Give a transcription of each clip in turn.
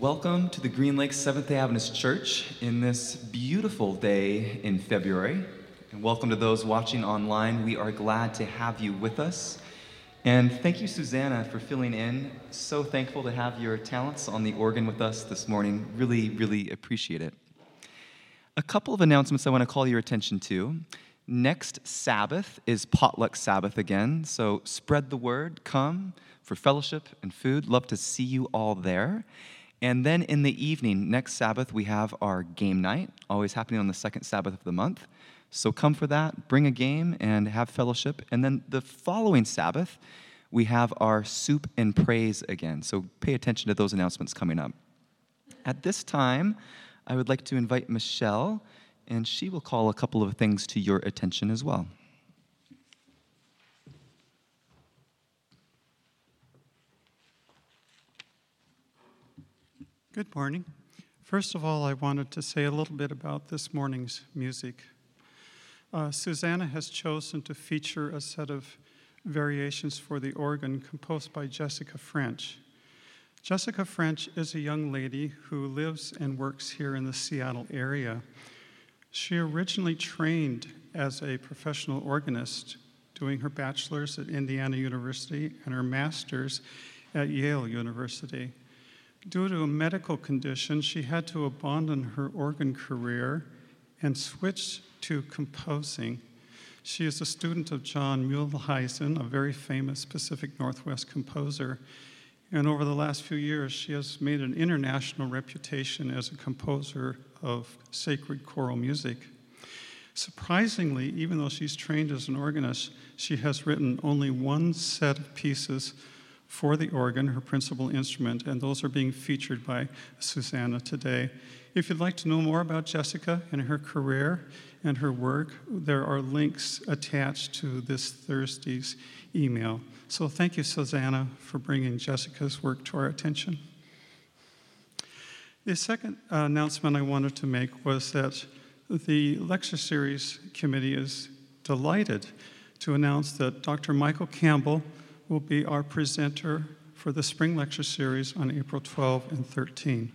Welcome to the Green Lake Seventh day Adventist Church in this beautiful day in February. And welcome to those watching online. We are glad to have you with us. And thank you, Susanna, for filling in. So thankful to have your talents on the organ with us this morning. Really, really appreciate it. A couple of announcements I want to call your attention to. Next Sabbath is Potluck Sabbath again, so spread the word, come for fellowship and food. Love to see you all there. And then in the evening, next Sabbath, we have our game night, always happening on the second Sabbath of the month. So come for that, bring a game, and have fellowship. And then the following Sabbath, we have our soup and praise again. So pay attention to those announcements coming up. At this time, I would like to invite Michelle, and she will call a couple of things to your attention as well. Good morning. First of all, I wanted to say a little bit about this morning's music. Uh, Susanna has chosen to feature a set of variations for the organ composed by Jessica French. Jessica French is a young lady who lives and works here in the Seattle area. She originally trained as a professional organist, doing her bachelor's at Indiana University and her master's at Yale University. Due to a medical condition, she had to abandon her organ career and switch to composing. She is a student of John Muehleisen, a very famous Pacific Northwest composer. And over the last few years, she has made an international reputation as a composer of sacred choral music. Surprisingly, even though she's trained as an organist, she has written only one set of pieces for the organ, her principal instrument, and those are being featured by Susanna today. If you'd like to know more about Jessica and her career and her work, there are links attached to this Thursday's email. So thank you, Susanna, for bringing Jessica's work to our attention. The second announcement I wanted to make was that the lecture series committee is delighted to announce that Dr. Michael Campbell will be our presenter for the spring lecture series on April 12 and 13.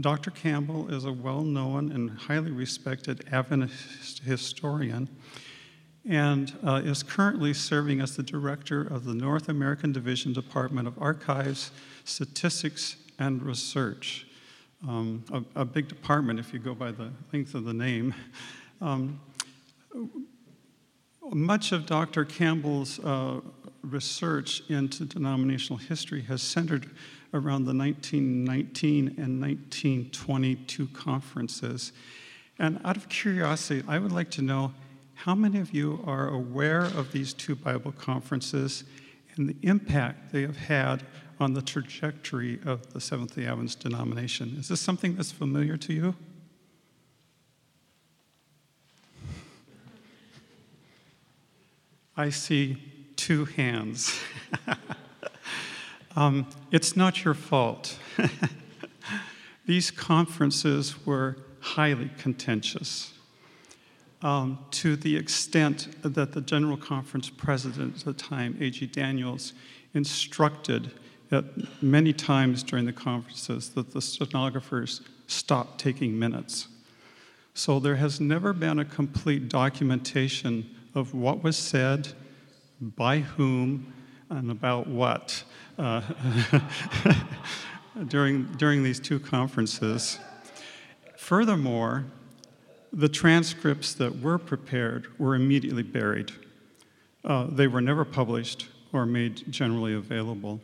Dr. Campbell is a well known and highly respected Adventist historian and uh, is currently serving as the director of the North American Division Department of Archives, Statistics, and Research. Um, a, a, big department if you go by the length of the name. Um, much of Dr. Campbell's uh, research into denominational history has centered around the 1919 and 1922 conferences. And out of curiosity, I would like to know how many of you are aware of these two Bible conferences and the impact they have had on the trajectory of the Seventh day Adventist denomination? Is this something that's familiar to you? I see two hands. um, it's not your fault. These conferences were highly contentious um, to the extent that the General Conference president at the time, A.G. Daniells, instructed that many times during the conferences that the stenographers stop taking minutes. So there has never been a complete documentation of what was said by whom and about what uh, during, during these two conferences. Furthermore, the transcripts that were prepared were immediately buried. Uh, they were never published or made generally available.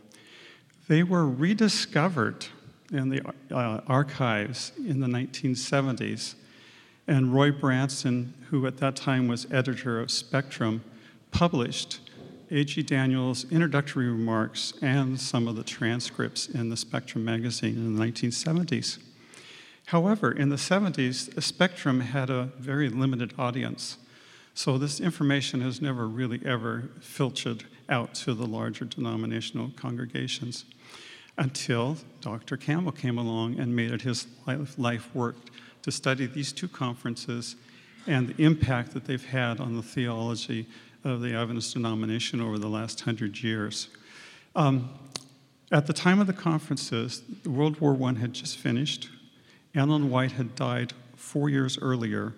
They were rediscovered in the uh, archives in the 1970s, and Roy Branson, who at that time was editor of Spectrum, published A.G. Daniells' introductory remarks and some of the transcripts in the Spectrum magazine in the 1970s. However, in the 70s, the Spectrum had a very limited audience, so this information has never really ever filtered out to the larger denominational congregations until Dr. Campbell came along and made it his life work to study these two conferences and the impact that they've had on the theology of the Adventist denomination over the last hundred years. Um, At the time of the conferences, World War I had just finished. Ellen White had died four years earlier,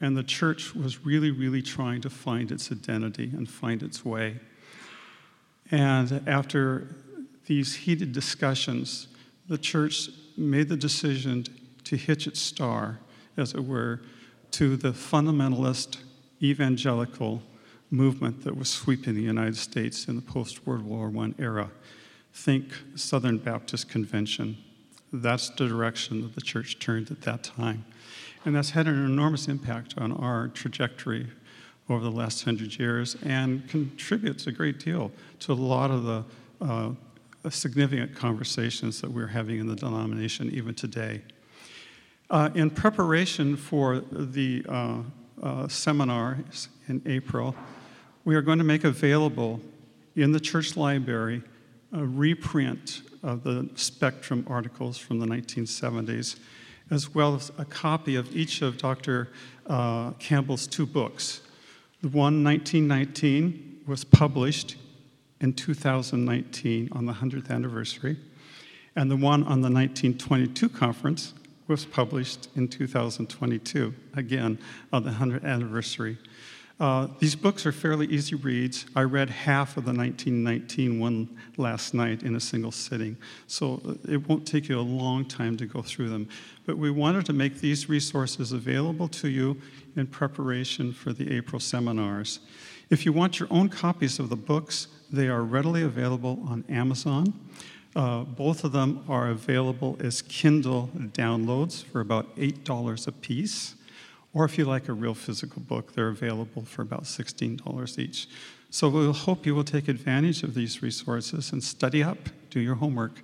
and the church was really, really trying to find its identity and find its way. And after these heated discussions, the church made the decision to hitch its star, as it were, to the fundamentalist evangelical movement that was sweeping the United States in the post World War I era. Think Southern Baptist Convention. That's the direction that the church turned at that time. And that's had an enormous impact on our trajectory over the last hundred years and contributes a great deal to a lot of the uh, significant conversations that we're having in the denomination even today. Uh, in preparation for the uh, uh, seminar in April, we are going to make available in the church library a reprint of the Spectrum articles from the 1970s, as well as a copy of each of Dr. Uh, Campbell's two books. The one, 1919, was published in 2019 on the 100th anniversary, and the one on the 1922 conference was published in 2022, again on the 100th anniversary. Uh, these books are fairly easy reads. I read half of the 1919 one last night in a single sitting, so uh, it won't take you a long time to go through them. But we wanted to make these resources available to you in preparation for the April seminars. If you want your own copies of the books, they are readily available on Amazon. Uh, both of them are available as Kindle downloads for about $8 a piece. Or if you like a real physical book, they're available for about $16 each. So we hope you will take advantage of these resources and study up, do your homework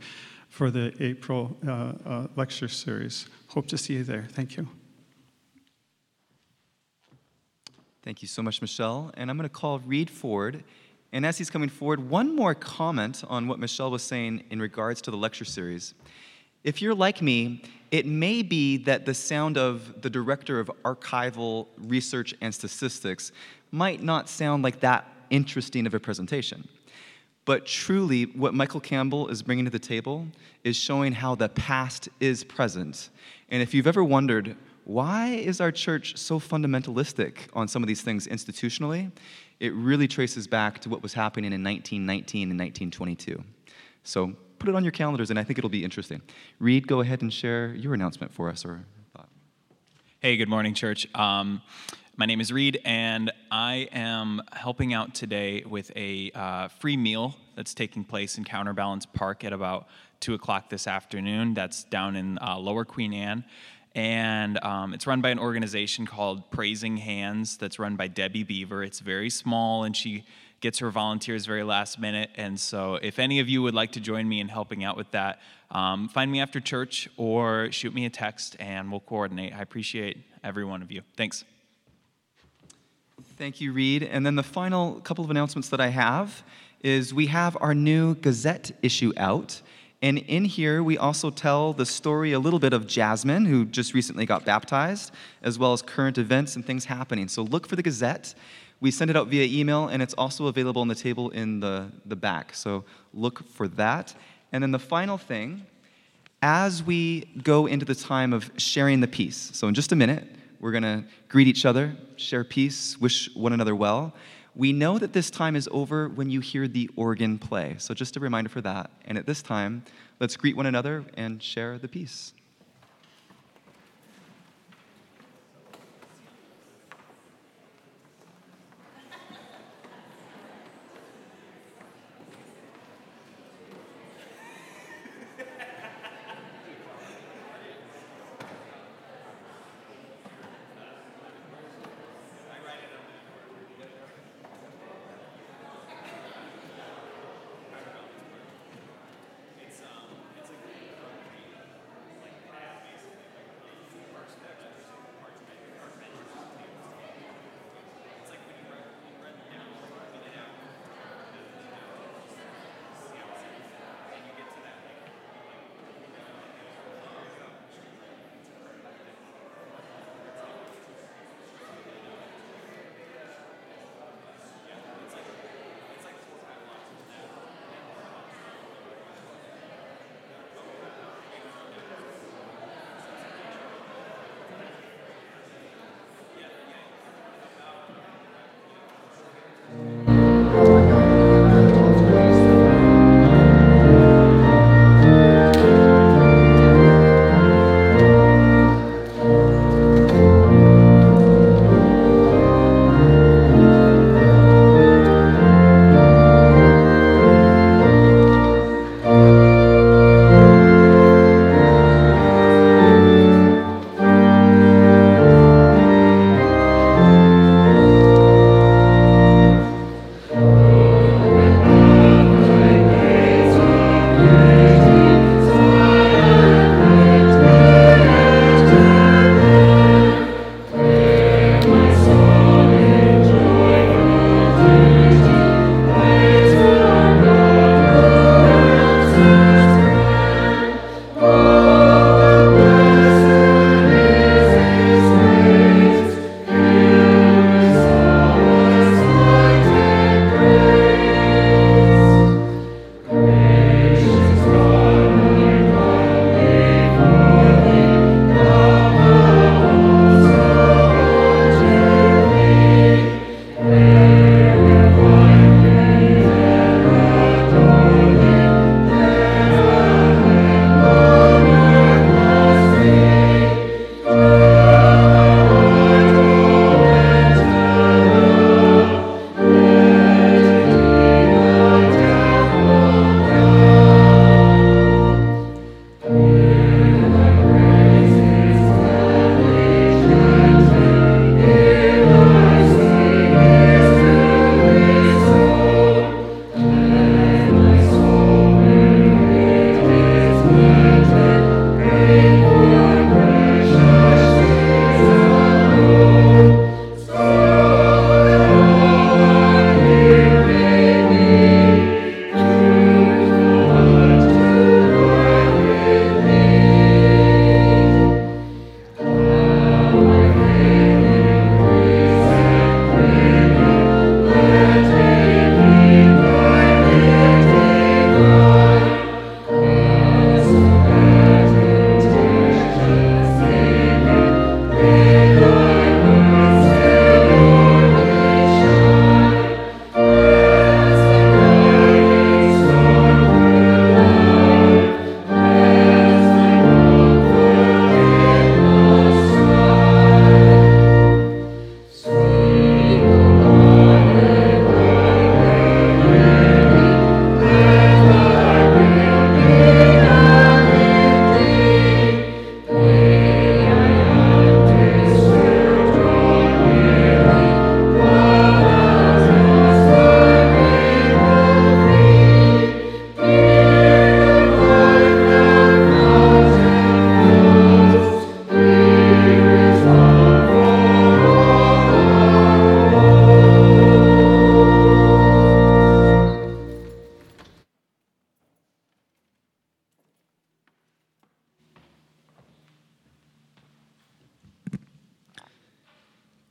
for the April uh, uh, lecture series. Hope to see you there. Thank you. Thank you so much, Michelle. And I'm going to call Reed Ford. And as he's coming forward, one more comment on what Michelle was saying in regards to the lecture series. If you're like me, it may be that the sound of the director of archival research and statistics might not sound like that interesting of a presentation. But truly, what Michael Campbell is bringing to the table is showing how the past is present. And if you've ever wondered, why is our church so fundamentalistic on some of these things institutionally? It really traces back to what was happening in 1919 and 1922. So put it on your calendars, and I think it'll be interesting. Reed, go ahead and share your announcement for us or thought. Hey, good morning, church. Um, my name is Reed, and I am helping out today with a uh, free meal that's taking place in Counterbalance Park at about 2 o'clock this afternoon. That's down in uh, Lower Queen Anne. And um, it's run by an organization called Praising Hands that's run by Debbie Beaver. It's very small, and she gets her volunteers very last minute. And so, if any of you would like to join me in helping out with that, um, find me after church or shoot me a text and we'll coordinate. I appreciate every one of you. Thanks. Thank you, Reed. And then the final couple of announcements that I have is we have our new Gazette issue out. And in here, we also tell the story a little bit of Jasmine, who just recently got baptized, as well as current events and things happening. So look for the Gazette. We send it out via email, and it's also available on the table in the, the back. So look for that. And then the final thing, as we go into the time of sharing the peace, so in just a minute, we're going to greet each other, share peace, wish one another well. We know that this time is over when you hear the organ play. So just a reminder for that. And at this time, let's greet one another and share the peace.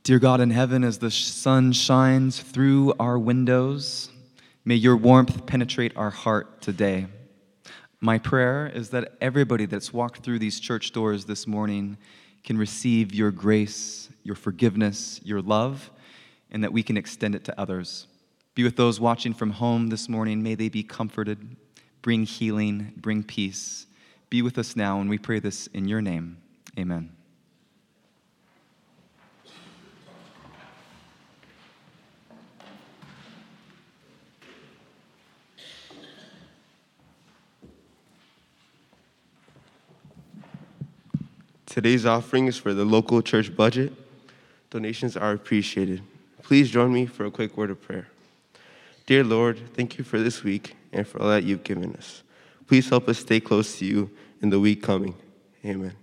Dear God in heaven, as the sun shines through our windows, may your warmth penetrate our heart today. My prayer is that everybody that's walked through these church doors this morning can receive your grace, your forgiveness, your love, and that we can extend it to others. Be with those watching from home this morning. May they be comforted, bring healing, bring peace. Be with us now, and we pray this in your name. Amen. Today's offering is for the local church budget. Donations are appreciated. Please join me for a quick word of prayer. Dear Lord, thank you for this week and for all that you've given us. Please help us stay close to you in the week coming. Amen.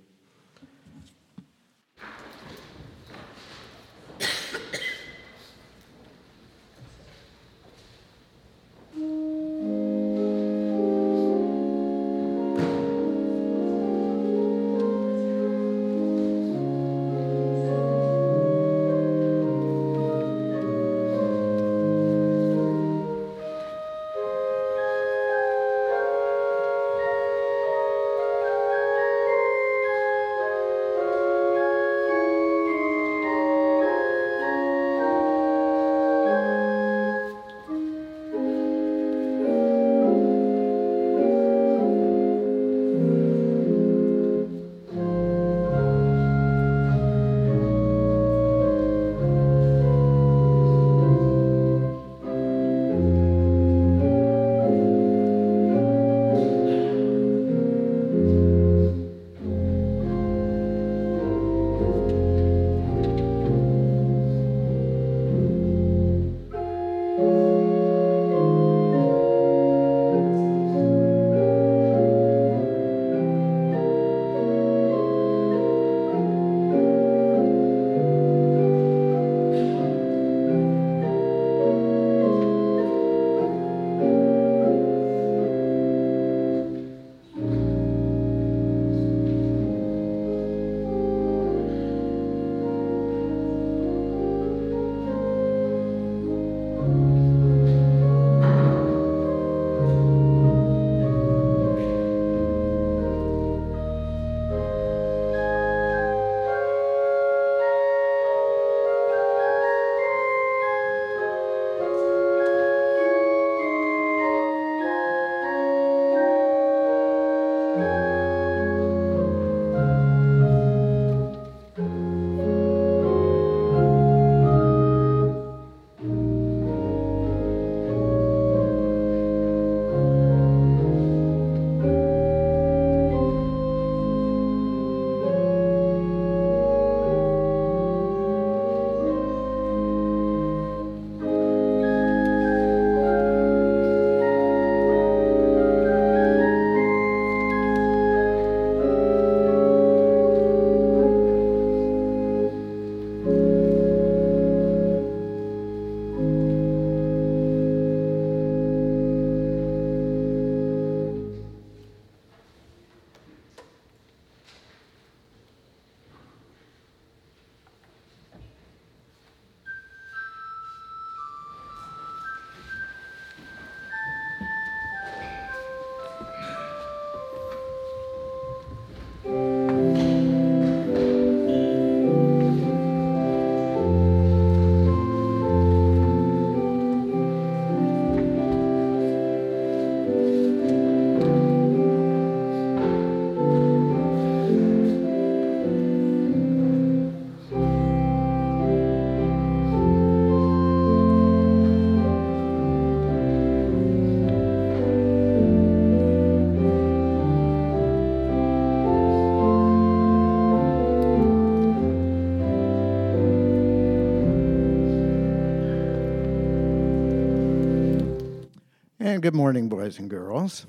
And good morning, boys and girls.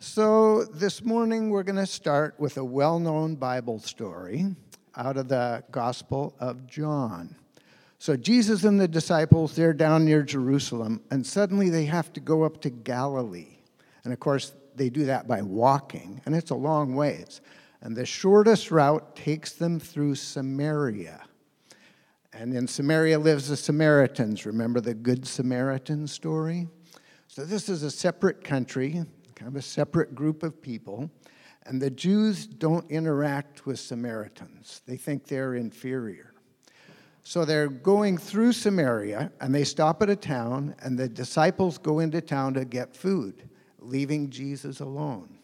So, this morning we're going to start with a well known Bible story out of the Gospel of John. So, Jesus and the disciples, they're down near Jerusalem, and suddenly they have to go up to Galilee. And of course, they do that by walking, and it's a long ways. And the shortest route takes them through Samaria. And in Samaria lives the Samaritans. Remember the Good Samaritan story? So this is a separate country, kind of a separate group of people. And the Jews don't interact with Samaritans, they think they're inferior. So they're going through Samaria and they stop at a town, and the disciples go into town to get food, leaving Jesus alone.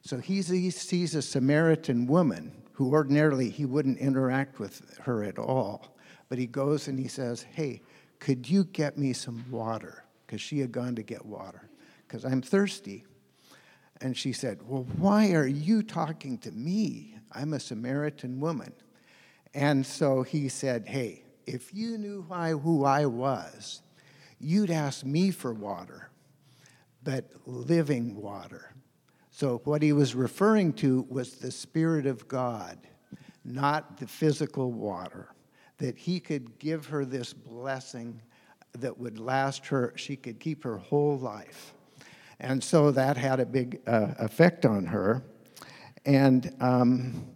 So he sees a Samaritan woman who ordinarily he wouldn't interact with her at all. But he goes and he says, Hey, could you get me some water? Because she had gone to get water, because I'm thirsty. And she said, Well, why are you talking to me? I'm a Samaritan woman. And so he said, Hey, if you knew why, who I was, you'd ask me for water, but living water. So, what he was referring to was the Spirit of God, not the physical water, that he could give her this blessing that would last her, she could keep her whole life. And so that had a big uh, effect on her. And um,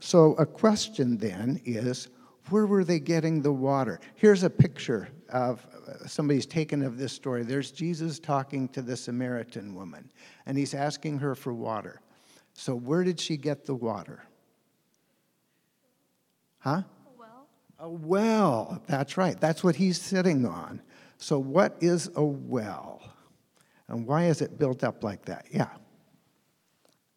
so, a question then is where were they getting the water? Here's a picture of uh, somebody's taken of this story. There's Jesus talking to the Samaritan woman, and he's asking her for water. So, where did she get the water? Huh? A well. That's right. That's what he's sitting on. So, what is a well? And why is it built up like that? Yeah.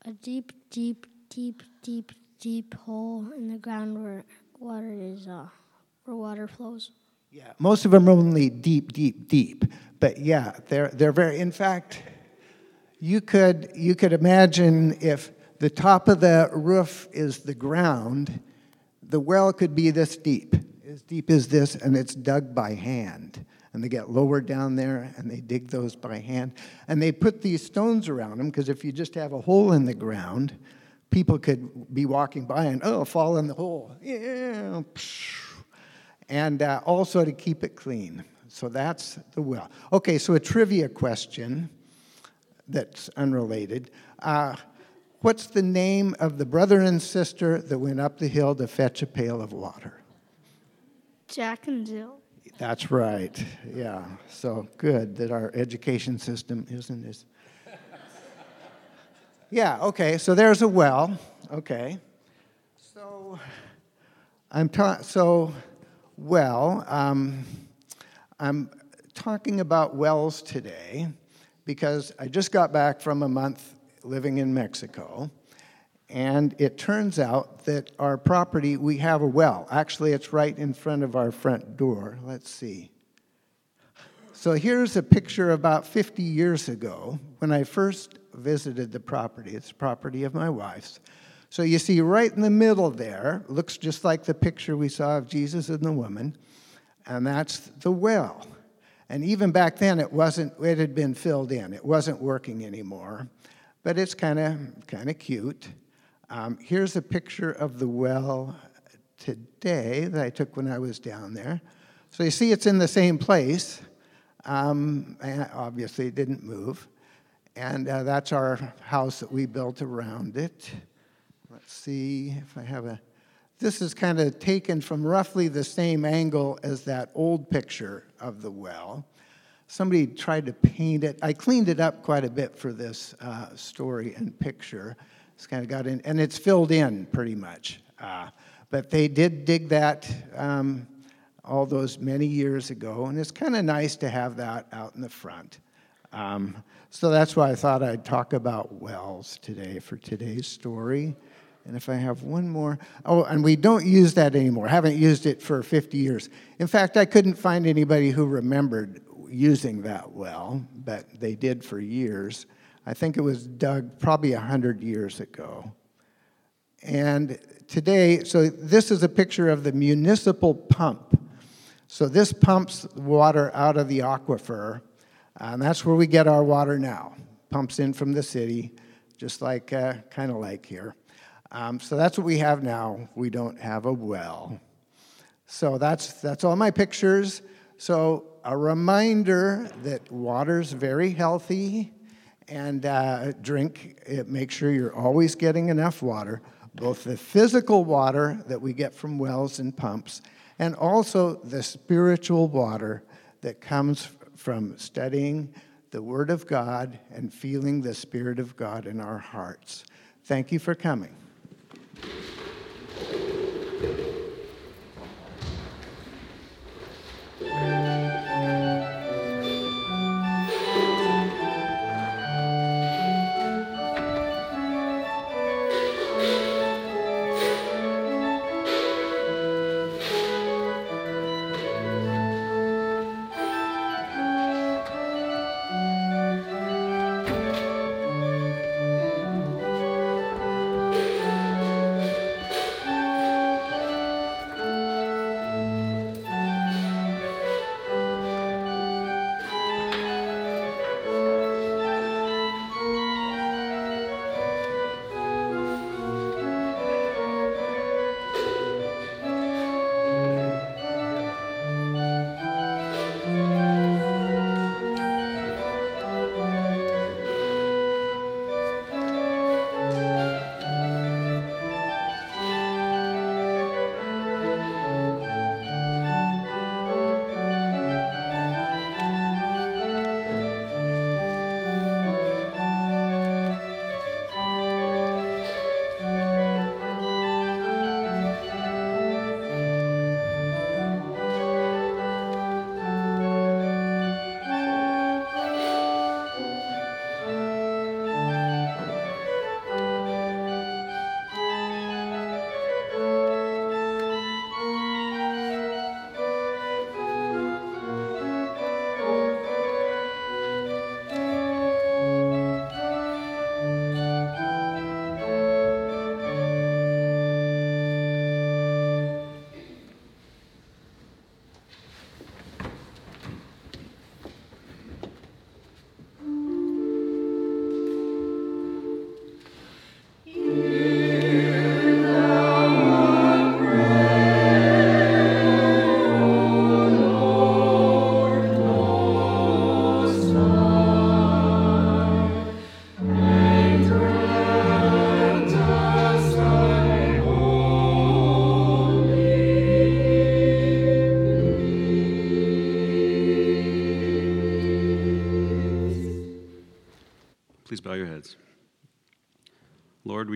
A deep, deep, deep, deep, deep hole in the ground where water is, uh, where water flows. Yeah, most of them are only deep, deep, deep. But yeah, they're they're very. In fact, you could you could imagine if the top of the roof is the ground, the well could be this deep, as deep as this, and it's dug by hand. And they get lower down there and they dig those by hand. And they put these stones around them because if you just have a hole in the ground, people could be walking by and, oh, fall in the hole. Yeah. And uh, also to keep it clean. So that's the well. Okay, so a trivia question that's unrelated. Uh, what's the name of the brother and sister that went up the hill to fetch a pail of water? Jack and Jill. That's right. Yeah. So good that our education system isn't as yeah, okay, so there's a well. Okay. So I'm ta- so well, um, I'm talking about wells today because I just got back from a month living in Mexico. And it turns out that our property, we have a well. Actually, it's right in front of our front door. Let's see. So here's a picture about 50 years ago when I first visited the property. It's property of my wife's. So you see, right in the middle there, looks just like the picture we saw of Jesus and the woman, and that's the well. And even back then, it wasn't. It had been filled in. It wasn't working anymore, but it's kind of kind of cute. Um, here's a picture of the well today that I took when I was down there. So you see, it's in the same place. Um, obviously, it didn't move. And uh, that's our house that we built around it. Let's see if I have a. This is kind of taken from roughly the same angle as that old picture of the well. Somebody tried to paint it. I cleaned it up quite a bit for this uh, story and picture. It's kind of got in, and it's filled in pretty much. Uh, but they did dig that um, all those many years ago, and it's kind of nice to have that out in the front. Um, so that's why I thought I'd talk about wells today for today's story. And if I have one more, oh, and we don't use that anymore. Haven't used it for 50 years. In fact, I couldn't find anybody who remembered using that well, but they did for years. I think it was dug probably 100 years ago. And today, so this is a picture of the municipal pump. So this pumps water out of the aquifer and that's where we get our water now. Pumps in from the city, just like uh, kind of like here. Um, so that's what we have now. We don't have a well. So that's that's all my pictures. So a reminder that water's very healthy, and uh, drink. It, make sure you're always getting enough water. both the physical water that we get from wells and pumps, and also the spiritual water that comes from studying the Word of God and feeling the Spirit of God in our hearts. Thank you for coming.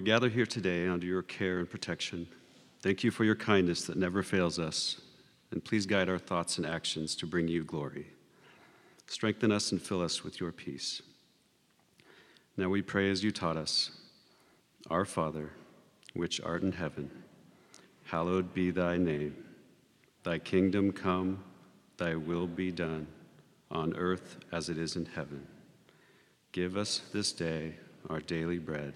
Gather here today under your care and protection. Thank you for your kindness that never fails us, and please guide our thoughts and actions to bring you glory. Strengthen us and fill us with your peace. Now we pray as you taught us Our Father, which art in heaven, hallowed be thy name. Thy kingdom come, thy will be done, on earth as it is in heaven. Give us this day our daily bread,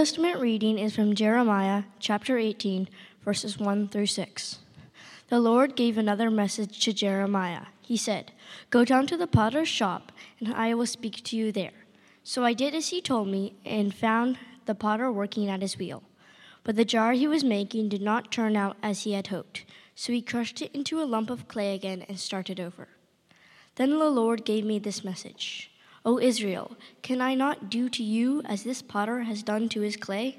Testament reading is from Jeremiah chapter 18, verses 1 through 6. The Lord gave another message to Jeremiah. He said, Go down to the potter's shop, and I will speak to you there. So I did as he told me, and found the potter working at his wheel. But the jar he was making did not turn out as he had hoped, so he crushed it into a lump of clay again and started over. Then the Lord gave me this message. O Israel, can I not do to you as this potter has done to his clay?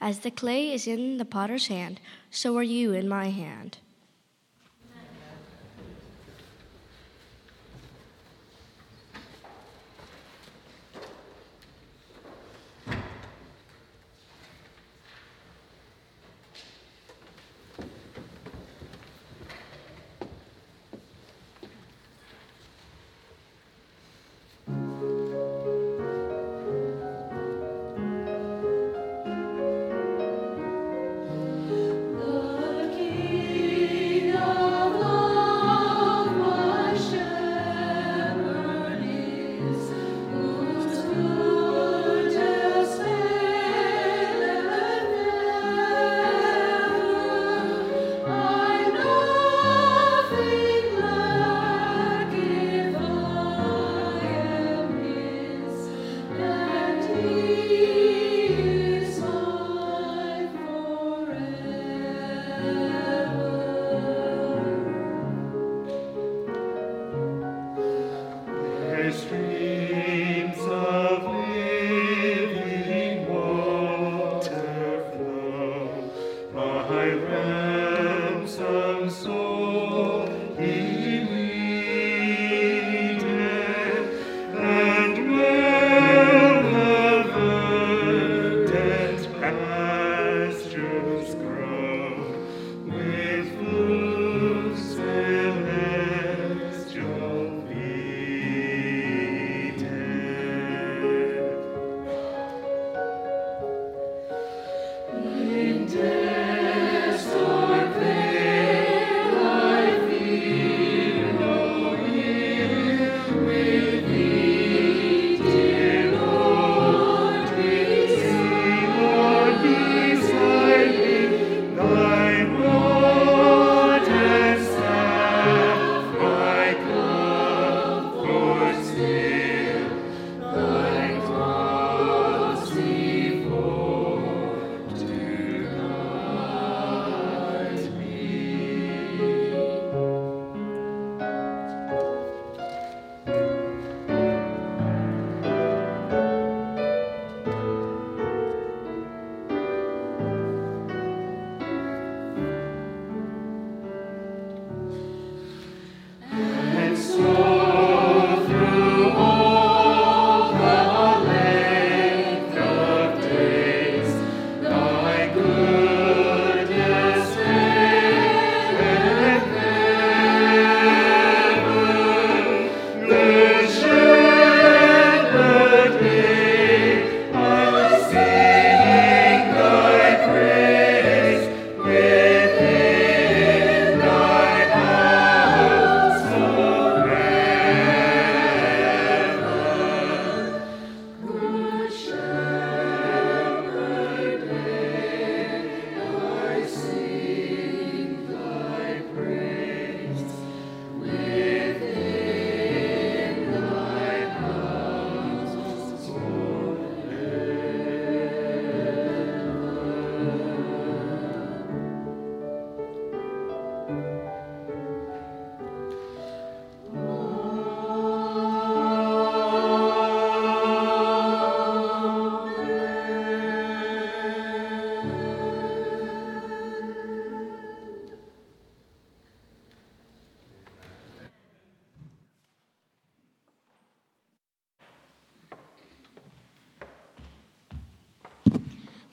As the clay is in the potter's hand, so are you in my hand.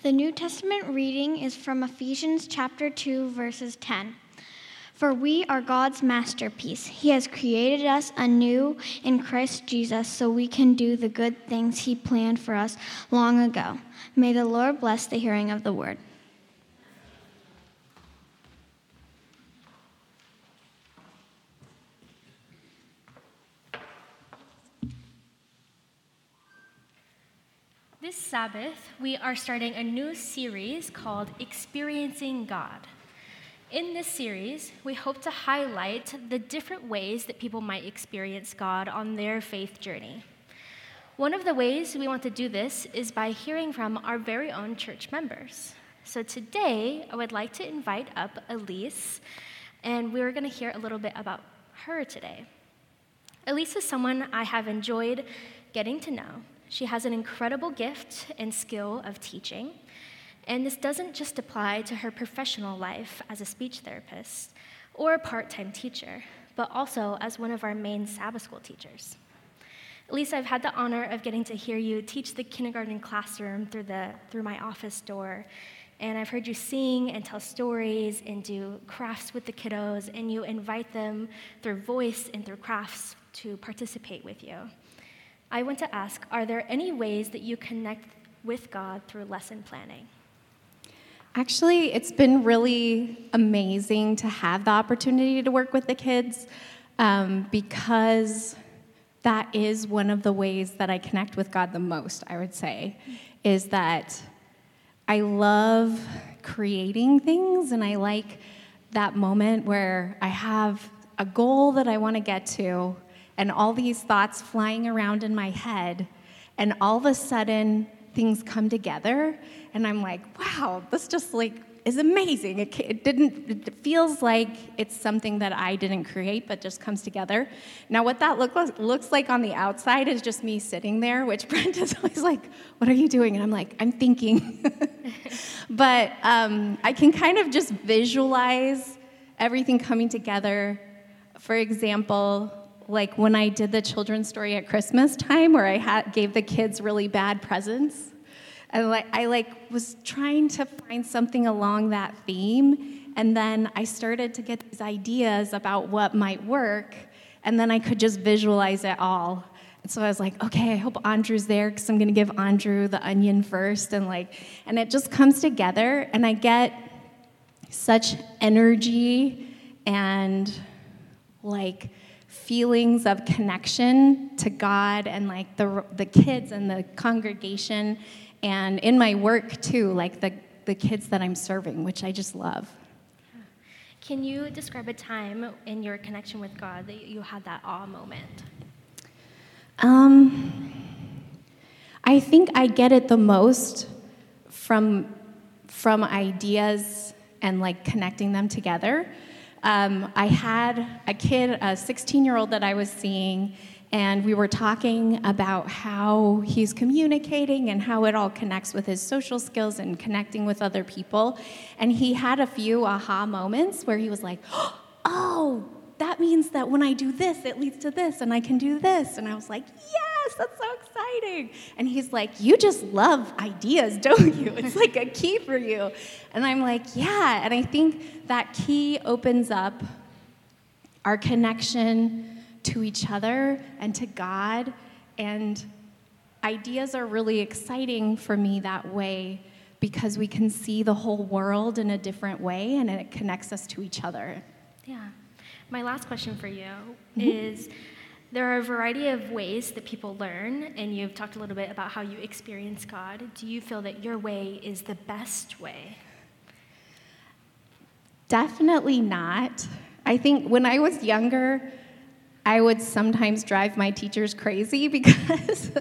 The New Testament reading is from Ephesians chapter 2, verses 10. For we are God's masterpiece. He has created us anew in Christ Jesus so we can do the good things He planned for us long ago. May the Lord bless the hearing of the word. This Sabbath, we are starting a new series called Experiencing God. In this series, we hope to highlight the different ways that people might experience God on their faith journey. One of the ways we want to do this is by hearing from our very own church members. So today, I would like to invite up Elise, and we're going to hear a little bit about her today. Elise is someone I have enjoyed getting to know. She has an incredible gift and skill of teaching. And this doesn't just apply to her professional life as a speech therapist or a part time teacher, but also as one of our main Sabbath school teachers. Lisa, I've had the honor of getting to hear you teach the kindergarten classroom through, the, through my office door. And I've heard you sing and tell stories and do crafts with the kiddos, and you invite them through voice and through crafts to participate with you. I want to ask Are there any ways that you connect with God through lesson planning? Actually, it's been really amazing to have the opportunity to work with the kids um, because that is one of the ways that I connect with God the most, I would say, is that I love creating things and I like that moment where I have a goal that I want to get to and all these thoughts flying around in my head, and all of a sudden things come together, and I'm like, wow, this just like is amazing. It, it, didn't. It feels like it's something that I didn't create, but just comes together. Now, what that look, looks like on the outside is just me sitting there, which Brent is always like, "What are you doing?" And I'm like, "I'm thinking." but um, I can kind of just visualize everything coming together. For example, like when I did the children's story at Christmas time, where I had, gave the kids really bad presents. And like, I like was trying to find something along that theme, and then I started to get these ideas about what might work, and then I could just visualize it all. And so I was like, okay, I hope Andrew's there because I'm going to give Andrew the onion first, and like, and it just comes together, and I get such energy and like feelings of connection to God and like the, the kids and the congregation, and in my work too, like the, the kids that I'm serving, which I just love. Can you describe a time in your connection with God that you had that awe moment? Um, I think I get it the most from from ideas and like connecting them together. Um, I had a kid, a 16 year old that I was seeing, and we were talking about how he's communicating and how it all connects with his social skills and connecting with other people. And he had a few aha moments where he was like, oh, that means that when I do this, it leads to this, and I can do this. And I was like, that's so exciting. And he's like, you just love ideas, don't you? It's like a key for you. And I'm like, yeah. And I think that key opens up our connection to each other and to God. And ideas are really exciting for me that way because we can see the whole world in a different way and it connects us to each other. Yeah. My last question for you mm-hmm. is there are a variety of ways that people learn, and you've talked a little bit about how you experience God. Do you feel that your way is the best way? Definitely not. I think when I was younger, I would sometimes drive my teachers crazy because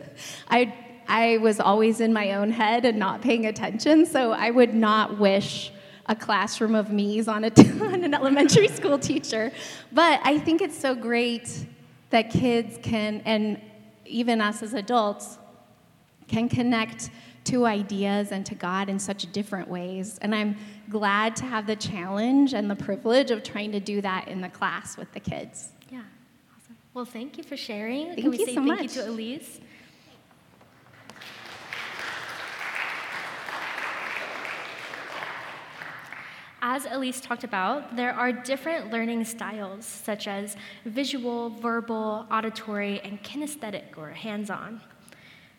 I, I was always in my own head and not paying attention. So I would not wish a classroom of me's on, a, on an elementary school teacher. But I think it's so great that kids can, and even us as adults, can connect to ideas and to God in such different ways. And I'm glad to have the challenge and the privilege of trying to do that in the class with the kids. Yeah, awesome. Well, thank you for sharing. Thank Can we you say so thank much. you to Elise? As Elise talked about, there are different learning styles, such as visual, verbal, auditory, and kinesthetic or hands on.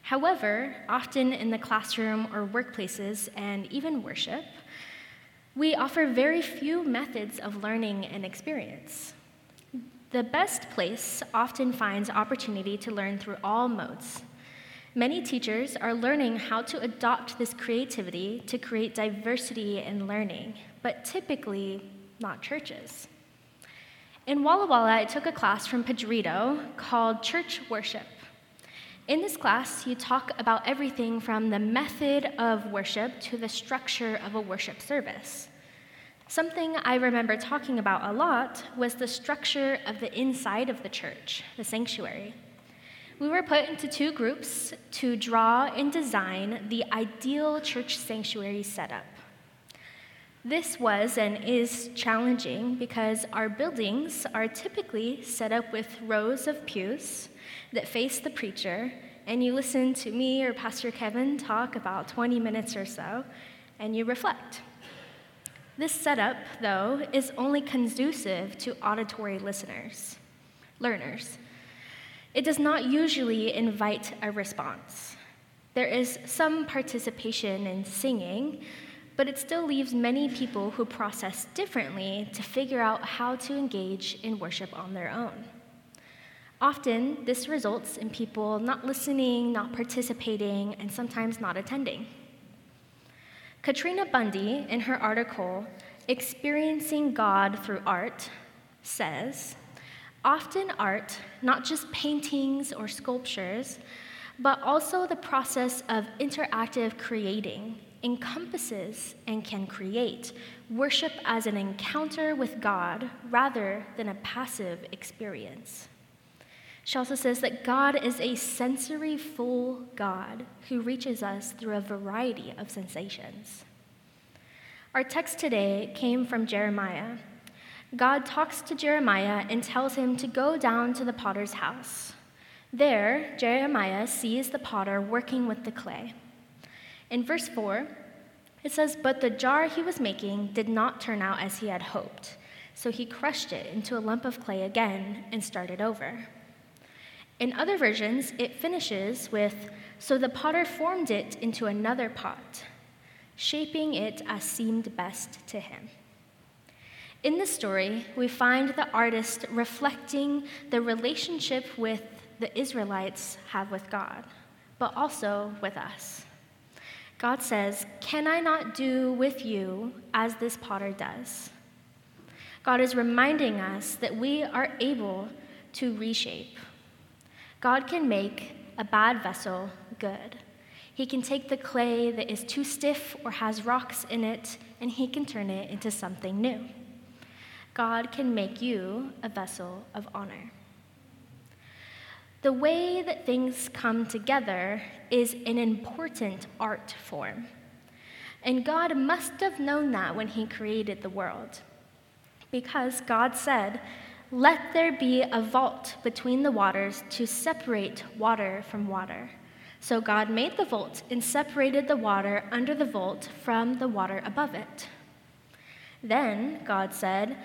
However, often in the classroom or workplaces and even worship, we offer very few methods of learning and experience. The best place often finds opportunity to learn through all modes. Many teachers are learning how to adopt this creativity to create diversity in learning, but typically not churches. In Walla Walla, I took a class from Pedrito called Church Worship. In this class, you talk about everything from the method of worship to the structure of a worship service. Something I remember talking about a lot was the structure of the inside of the church, the sanctuary. We were put into two groups to draw and design the ideal church sanctuary setup. This was and is challenging because our buildings are typically set up with rows of pews that face the preacher, and you listen to me or Pastor Kevin talk about 20 minutes or so, and you reflect. This setup, though, is only conducive to auditory listeners, learners. It does not usually invite a response. There is some participation in singing, but it still leaves many people who process differently to figure out how to engage in worship on their own. Often, this results in people not listening, not participating, and sometimes not attending. Katrina Bundy, in her article, Experiencing God Through Art, says often art, not just paintings or sculptures, but also the process of interactive creating, encompasses and can create worship as an encounter with God rather than a passive experience. She also says that God is a sensory full God who reaches us through a variety of sensations. Our text today came from Jeremiah. God talks to Jeremiah and tells him to go down to the potter's house. There, Jeremiah sees the potter working with the clay. In verse 4, it says, But the jar he was making did not turn out as he had hoped, so he crushed it into a lump of clay again and started over. In other versions, it finishes with, So the potter formed it into another pot, shaping it as seemed best to him. In this story, we find the artist reflecting the relationship with the Israelites have with God, but also with us. God says, Can I not do with you as this potter does? God is reminding us that we are able to reshape God can make a bad vessel good. He can take the clay that is too stiff or has rocks in it, and he can turn it into something new. God can make you a vessel of honor. The way that things come together is an important art form. And God must have known that when He created the world. Because God said, let there be a vault between the waters to separate water from water. So God made the vault and separated the water under the vault from the water above it. Then God said,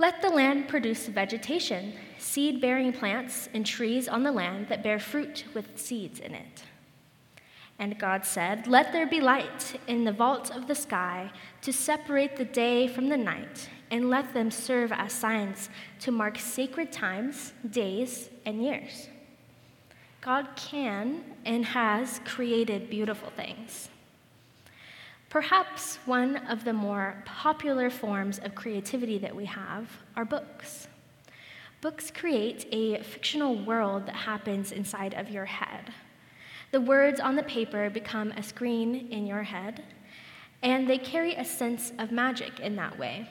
Let the land produce vegetation, seed bearing plants, and trees on the land that bear fruit with seeds in it. And God said, Let there be light in the vault of the sky to separate the day from the night and let them serve as signs to mark sacred times, days, and years. God can and has created beautiful things. Perhaps one of the more popular forms of creativity that we have are books. Books create a fictional world that happens inside of your head. The words on the paper become a screen in your head, and they carry a sense of magic in that way.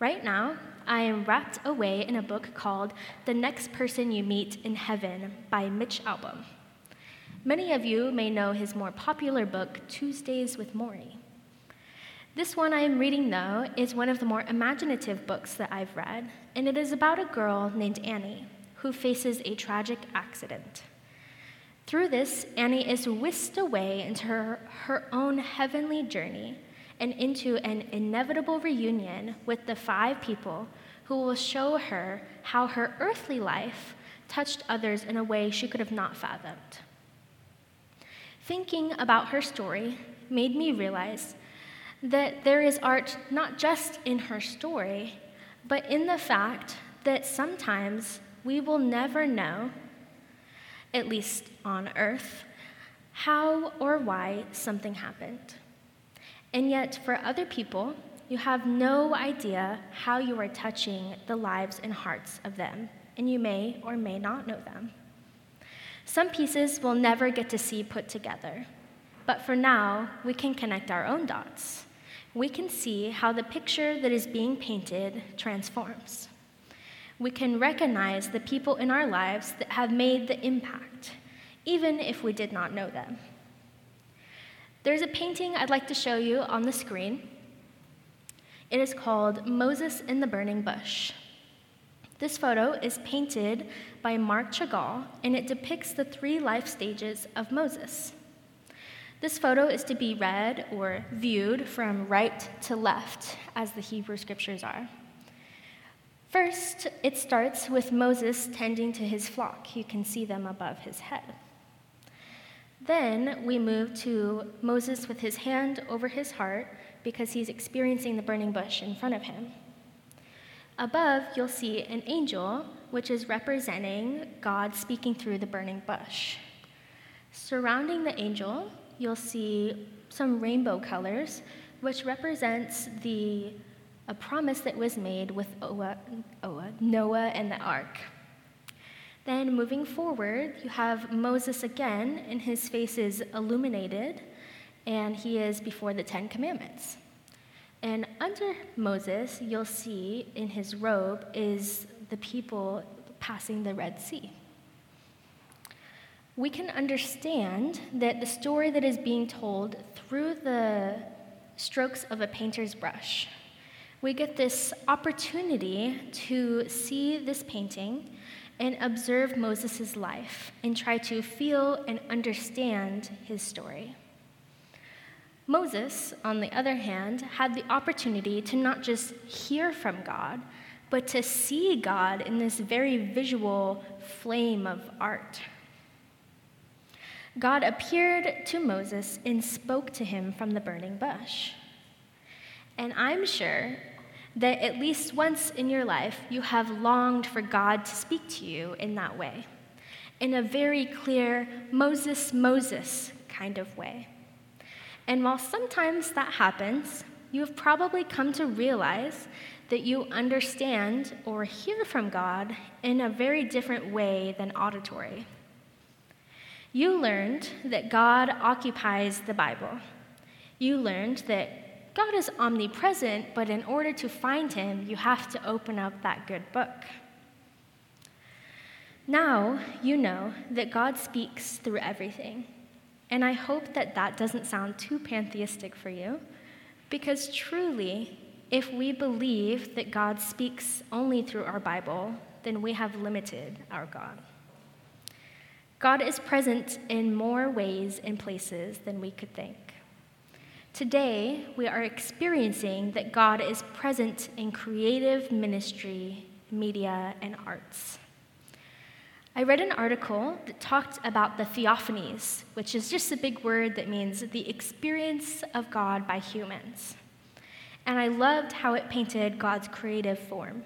Right now, I am wrapped away in a book called The Next Person You Meet in Heaven by Mitch Albom. Many of you may know his more popular book, Tuesdays with Morrie. This one I am reading, though, is one of the more imaginative books that I've read, and it is about a girl named Annie who faces a tragic accident. Through this, Annie is whisked away into her, her own heavenly journey and into an inevitable reunion with the five people who will show her how her earthly life touched others in a way she could have not fathomed. Thinking about her story made me realize that there is art not just in her story, but in the fact that sometimes we will never know, at least on earth, how or why something happened. And yet, for other people, you have no idea how you are touching the lives and hearts of them, and you may or may not know them. Some pieces we'll never get to see put together, but for now, we can connect our own dots. We can see how the picture that is being painted transforms. We can recognize the people in our lives that have made the impact, even if we did not know them. There's a painting I'd like to show you on the screen. It is called Moses in the Burning Bush. This photo is painted by Marc Chagall, and it depicts the three life stages of Moses. This photo is to be read or viewed from right to left, as the Hebrew scriptures are. First, it starts with Moses tending to his flock. You can see them above his head. Then we move to Moses with his hand over his heart because he's experiencing the burning bush in front of him. Above, you'll see an angel, which is representing God speaking through the burning bush. Surrounding the angel, you'll see some rainbow colors, which represents the a promise that was made with Oa, Oa, Noah and the ark. Then, moving forward, you have Moses again, and his face is illuminated, and he is before the Ten Commandments. And under Moses, you'll see in his robe is the people passing the Red Sea. We can understand that the story that is being told through the strokes of a painter's brush. We get this opportunity to see this painting and observe Moses' life and try to feel and understand his story. Moses, on the other hand, had the opportunity to not just hear from God, but to see God in this very visual flame of art. God appeared to Moses and spoke to him from the burning bush. And I'm sure that at least once in your life you have longed for God to speak to you in that way, in a very clear Moses, Moses kind of way. And while sometimes that happens, you have probably come to realize that you understand or hear from God in a very different way than auditory. You learned that God occupies the Bible. You learned that God is omnipresent, but in order to find him, you have to open up that good book. Now you know that God speaks through everything. And I hope that that doesn't sound too pantheistic for you, because truly, if we believe that God speaks only through our Bible, then we have limited our God. God is present in more ways and places than we could think. Today, we are experiencing that God is present in creative ministry, media, and arts. I read an article that talked about the theophanies, which is just a big word that means the experience of God by humans. And I loved how it painted God's creative form.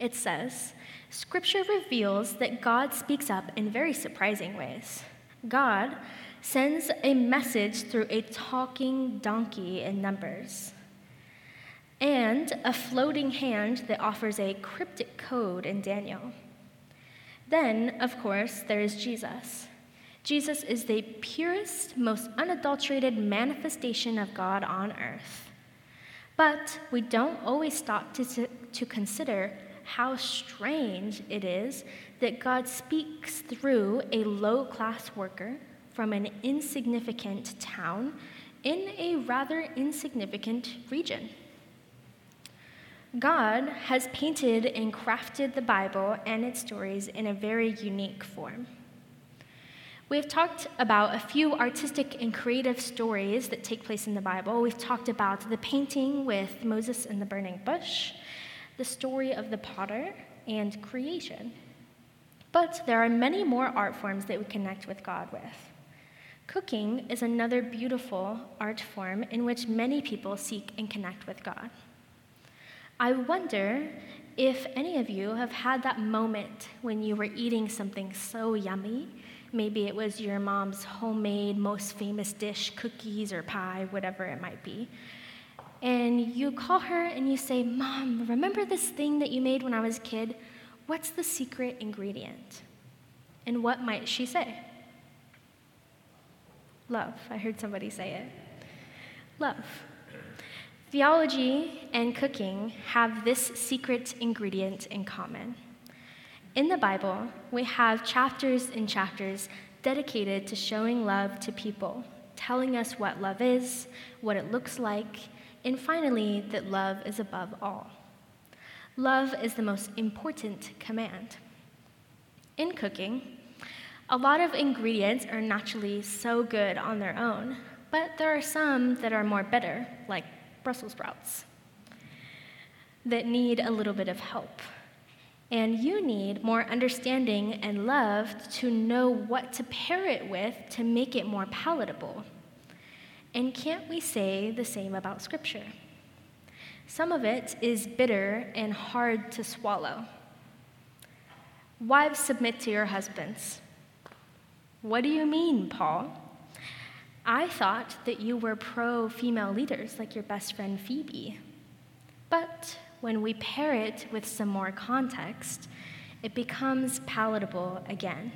It says, Scripture reveals that God speaks up in very surprising ways. God sends a message through a talking donkey in Numbers, and a floating hand that offers a cryptic code in Daniel. Then, of course, there is Jesus. Jesus is the purest, most unadulterated manifestation of God on earth. But we don't always stop to, to consider how strange it is that God speaks through a low class worker from an insignificant town in a rather insignificant region. God has painted and crafted the Bible and its stories in a very unique form. We have talked about a few artistic and creative stories that take place in the Bible. We've talked about the painting with Moses and the burning bush, the story of the potter, and creation. But there are many more art forms that we connect with God with. Cooking is another beautiful art form in which many people seek and connect with God. I wonder if any of you have had that moment when you were eating something so yummy. Maybe it was your mom's homemade, most famous dish, cookies or pie, whatever it might be. And you call her and you say, Mom, remember this thing that you made when I was a kid? What's the secret ingredient? And what might she say? Love. I heard somebody say it. Love. Theology and cooking have this secret ingredient in common. In the Bible, we have chapters and chapters dedicated to showing love to people, telling us what love is, what it looks like, and finally, that love is above all. Love is the most important command. In cooking, a lot of ingredients are naturally so good on their own, but there are some that are more bitter, like Brussels sprouts, that need a little bit of help. And you need more understanding and love to know what to pair it with to make it more palatable. And can't we say the same about Scripture? Some of it is bitter and hard to swallow. Wives, submit to your husbands. What do you mean, Paul? I thought that you were pro female leaders like your best friend Phoebe. But when we pair it with some more context, it becomes palatable again.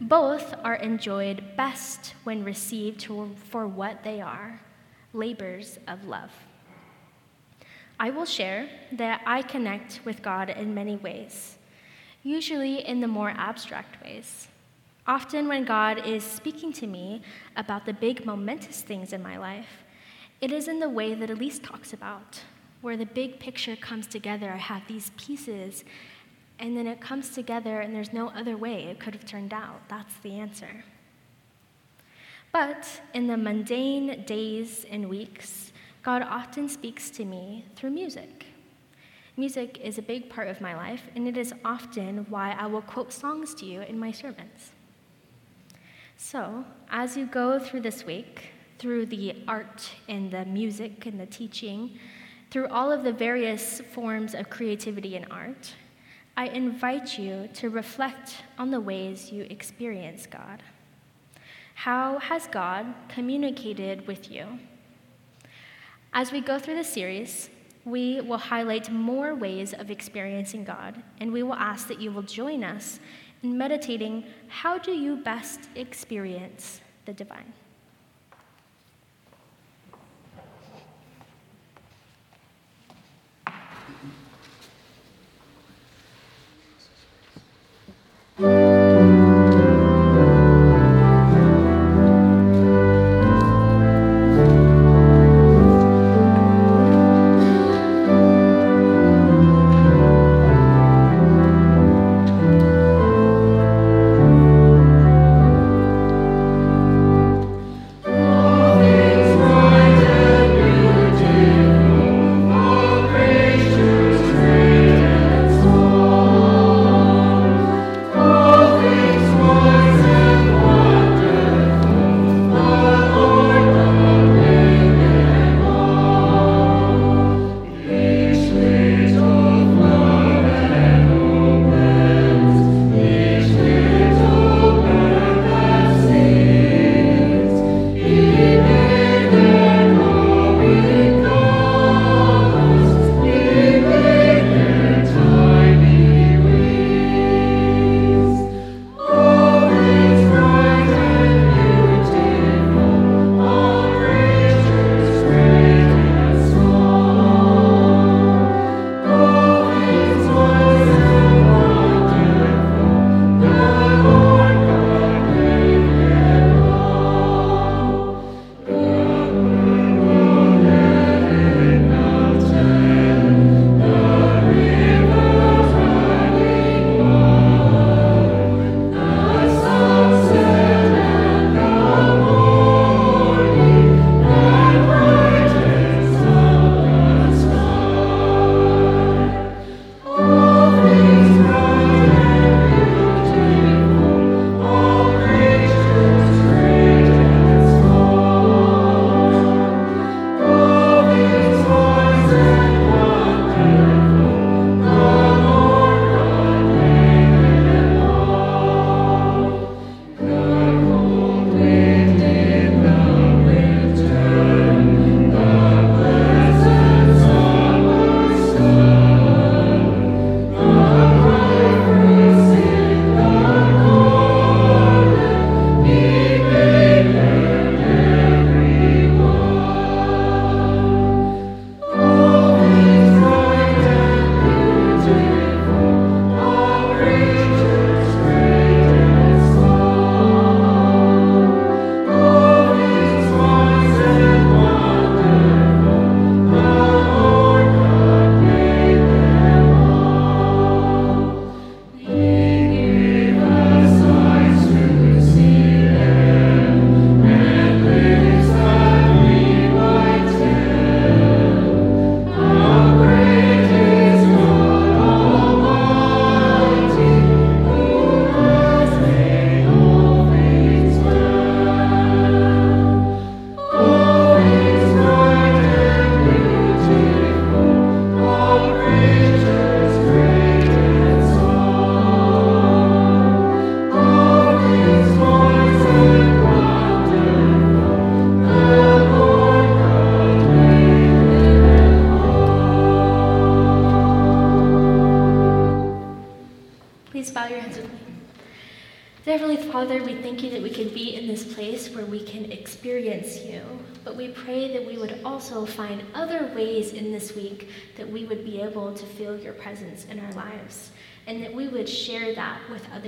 Both are enjoyed best when received for what they are labors of love. I will share that I connect with God in many ways, usually in the more abstract ways. Often, when God is speaking to me about the big, momentous things in my life, it is in the way that Elise talks about, where the big picture comes together. I have these pieces, and then it comes together, and there's no other way it could have turned out. That's the answer. But in the mundane days and weeks, God often speaks to me through music. Music is a big part of my life, and it is often why I will quote songs to you in my sermons. So, as you go through this week, through the art and the music and the teaching, through all of the various forms of creativity and art, I invite you to reflect on the ways you experience God. How has God communicated with you? As we go through the series, we will highlight more ways of experiencing God, and we will ask that you will join us and meditating how do you best experience the divine?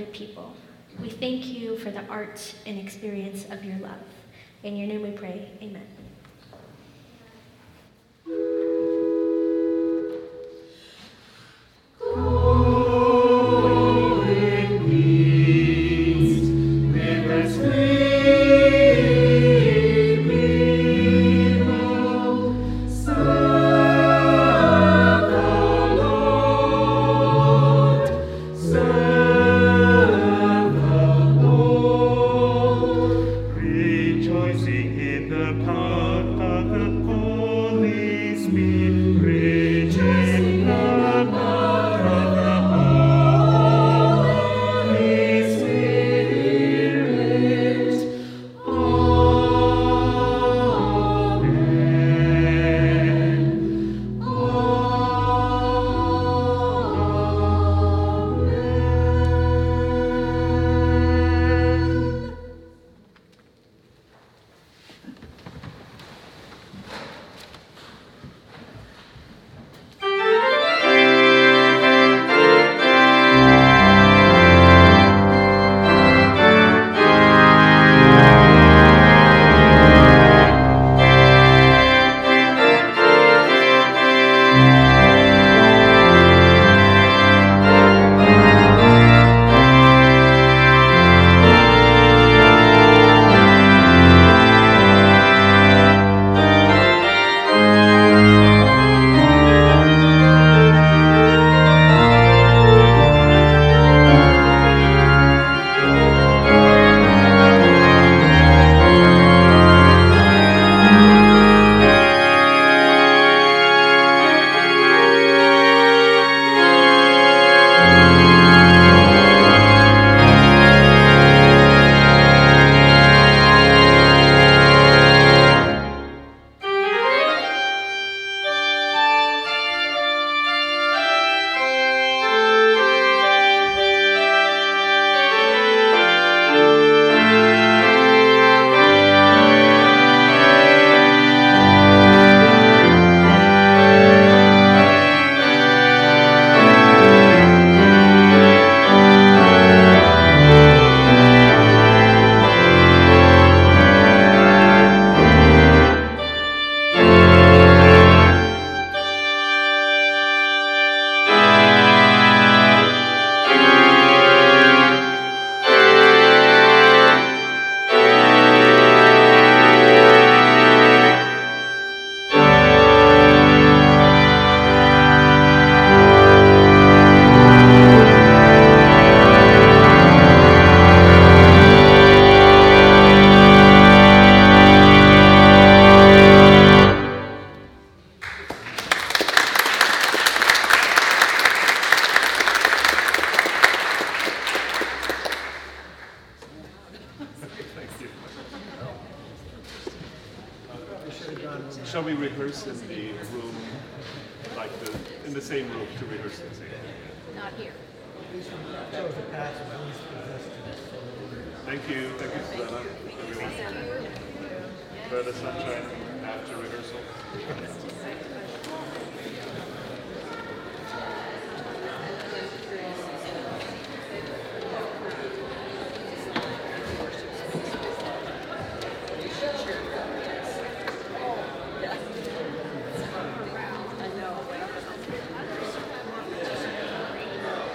people. We thank you for the art and experience of your love. In your name we pray, amen.